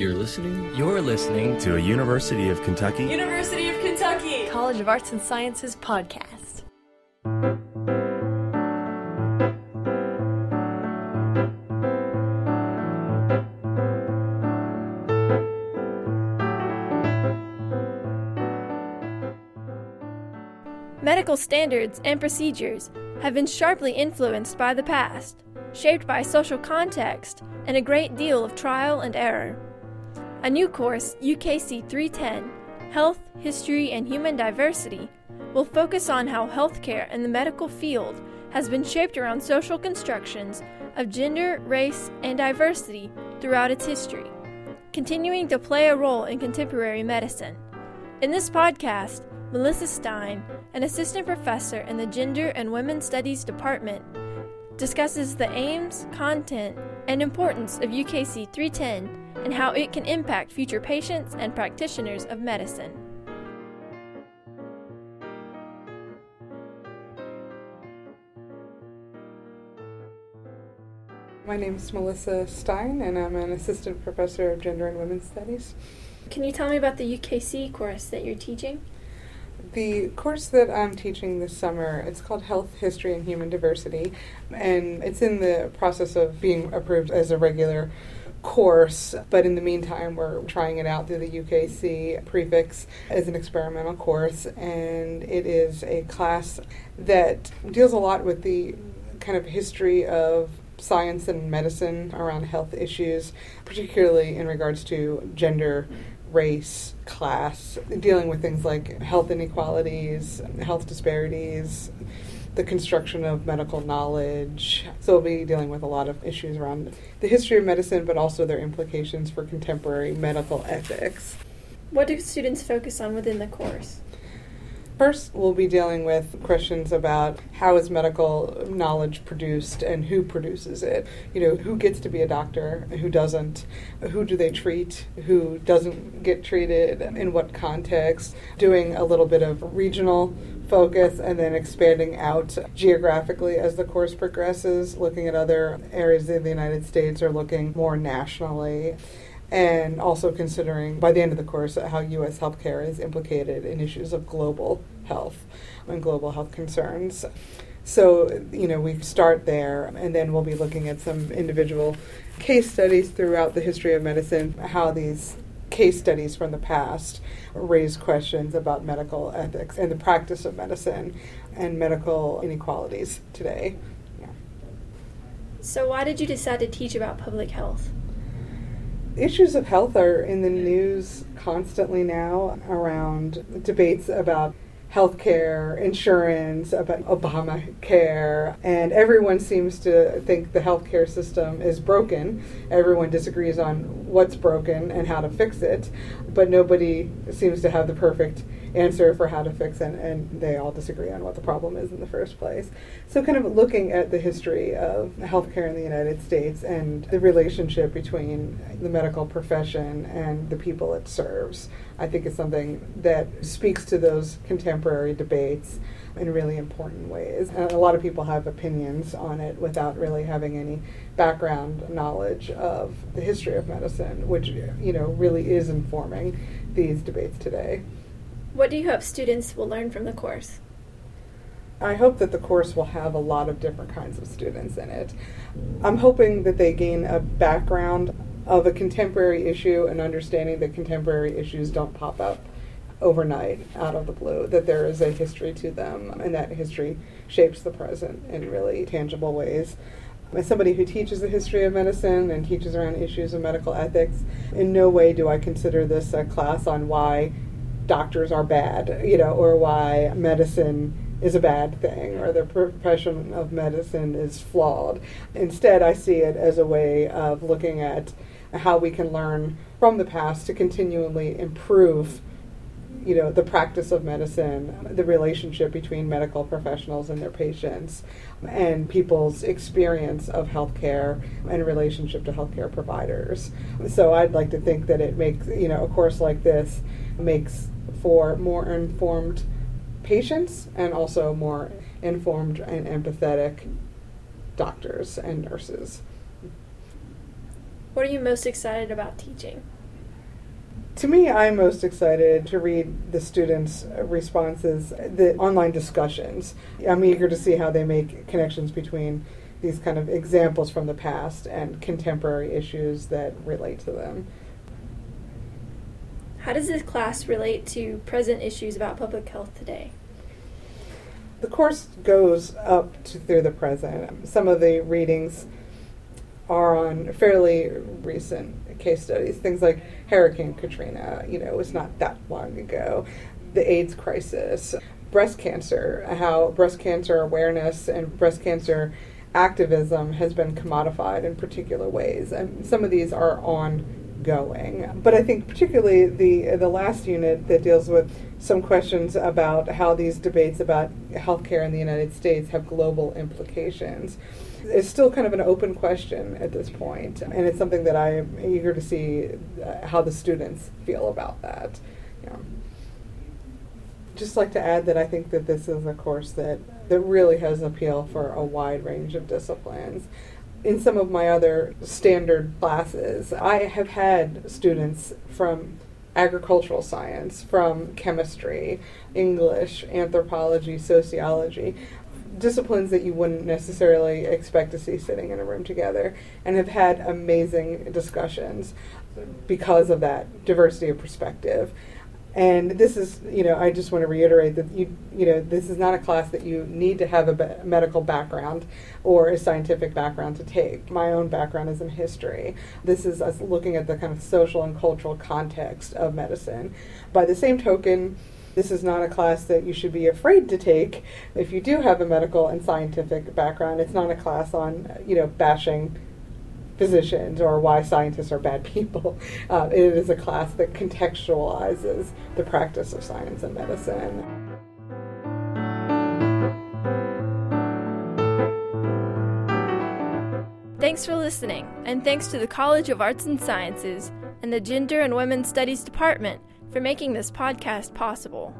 You're listening You're listening to a University of Kentucky University of Kentucky College of Arts and Sciences podcast. Medical standards and procedures have been sharply influenced by the past, shaped by social context and a great deal of trial and error. A new course, UKC 310 Health, History, and Human Diversity, will focus on how healthcare in the medical field has been shaped around social constructions of gender, race, and diversity throughout its history, continuing to play a role in contemporary medicine. In this podcast, Melissa Stein, an assistant professor in the Gender and Women's Studies Department, discusses the aims, content, and importance of UKC 310 and how it can impact future patients and practitioners of medicine. My name is Melissa Stein, and I'm an assistant professor of gender and women's studies. Can you tell me about the UKC course that you're teaching? The course that I'm teaching this summer, it's called Health, History, and Human Diversity, and it's in the process of being approved as a regular course, but in the meantime, we're trying it out through the UKC prefix as an experimental course, and it is a class that deals a lot with the kind of history of science and medicine around health issues, particularly in regards to gender, race, class, dealing with things like health inequalities, health disparities, the construction of medical knowledge. So we'll be dealing with a lot of issues around the history of medicine, but also their implications for contemporary medical ethics. What do students focus on within the course? First, we'll be dealing with questions about how is medical knowledge produced and who produces it. You know, who gets to be a doctor, who doesn't, who do they treat, who doesn't get treated, in what context, doing a little bit of regional focus and then expanding out geographically as the course progresses, looking at other areas of the United States or looking more nationally and also considering by the end of the course how U.S. healthcare is implicated in issues of global health and global health concerns. So, you know, we start there, and then we'll be looking at some individual case studies throughout the history of medicine, how these case studies from the past raise questions about medical ethics and the practice of medicine and medical inequalities today. Yeah. So, why did you decide to teach about public health? Issues of health are in the news constantly now around debates about healthcare, insurance, about Obamacare, and everyone seems to think the healthcare system is broken. Everyone disagrees on what's broken and how to fix it, but nobody seems to have the perfect answer for how to fix it, and they all disagree on what the problem is in the first place. So, kind of looking at the history of healthcare in the United States and the relationship between the medical profession and the people it serves, I think is something that speaks to those contemporary debates in really important ways. And a lot of people have opinions on it without really having any background knowledge of the history of medicine, which you know really is informing these debates today. What do you hope students will learn from the course? I hope that the course will have a lot of different kinds of students in it. I'm hoping that they gain a background of a contemporary issue and understanding that contemporary issues don't pop up overnight out of the blue, that there is a history to them, and that history shapes the present in really tangible ways. As somebody who teaches the history of medicine and teaches around issues of medical ethics, in no way do I consider this a class on why doctors are bad, you know, or why medicine is a bad thing or the profession of medicine is flawed. Instead, I see it as a way of looking at how we can learn from the past to continually improve you know the practice of medicine the relationship between medical professionals and their patients and people's experience of healthcare and relationship to healthcare providers so i'd like to think that it makes you know a course like this makes for more informed patients and also more informed and empathetic doctors and nurses What are you most excited about teaching? To me, I'm most excited to read the students' responses, the online discussions. I'm eager to see how they make connections between these kind of examples from the past and contemporary issues that relate to them. How does this class relate to present issues about public health today? The course goes up to through the present. Some of the readings are on fairly recent case studies, things like Hurricane Katrina, you know, it was not that long ago, the AIDS crisis, breast cancer, how breast cancer awareness and breast cancer activism has been commodified in particular ways. And some of these are ongoing. But I think particularly the the last unit that deals with some questions about how these debates about healthcare in the United States have global implications is still kind of an open question at this point, and it's something that I am eager to see uh, how the students feel about that. Yeah. Just like to add that I think that this is a course that that really has appeal for a wide range of disciplines. In some of my other standard classes, I have had students from agricultural science, from chemistry, English, anthropology, sociology, disciplines that you wouldn't necessarily expect to see sitting in a room together, and have had amazing discussions because of that diversity of perspective. And this is, you know, I just want to reiterate that you, you know, this is not a class that you need to have a be- medical background or a scientific background to take. My own background is in history. This is us looking at the kind of social and cultural context of medicine. By the same token, this is not a class that you should be afraid to take if you do have a medical and scientific background. It's not a class on, you know, bashing physicians or why scientists are bad people. Uh, it is a class that contextualizes the practice of science and medicine. Thanks for listening, and thanks to the College of Arts and Sciences and the Gender and Women's Studies Department for making this podcast possible.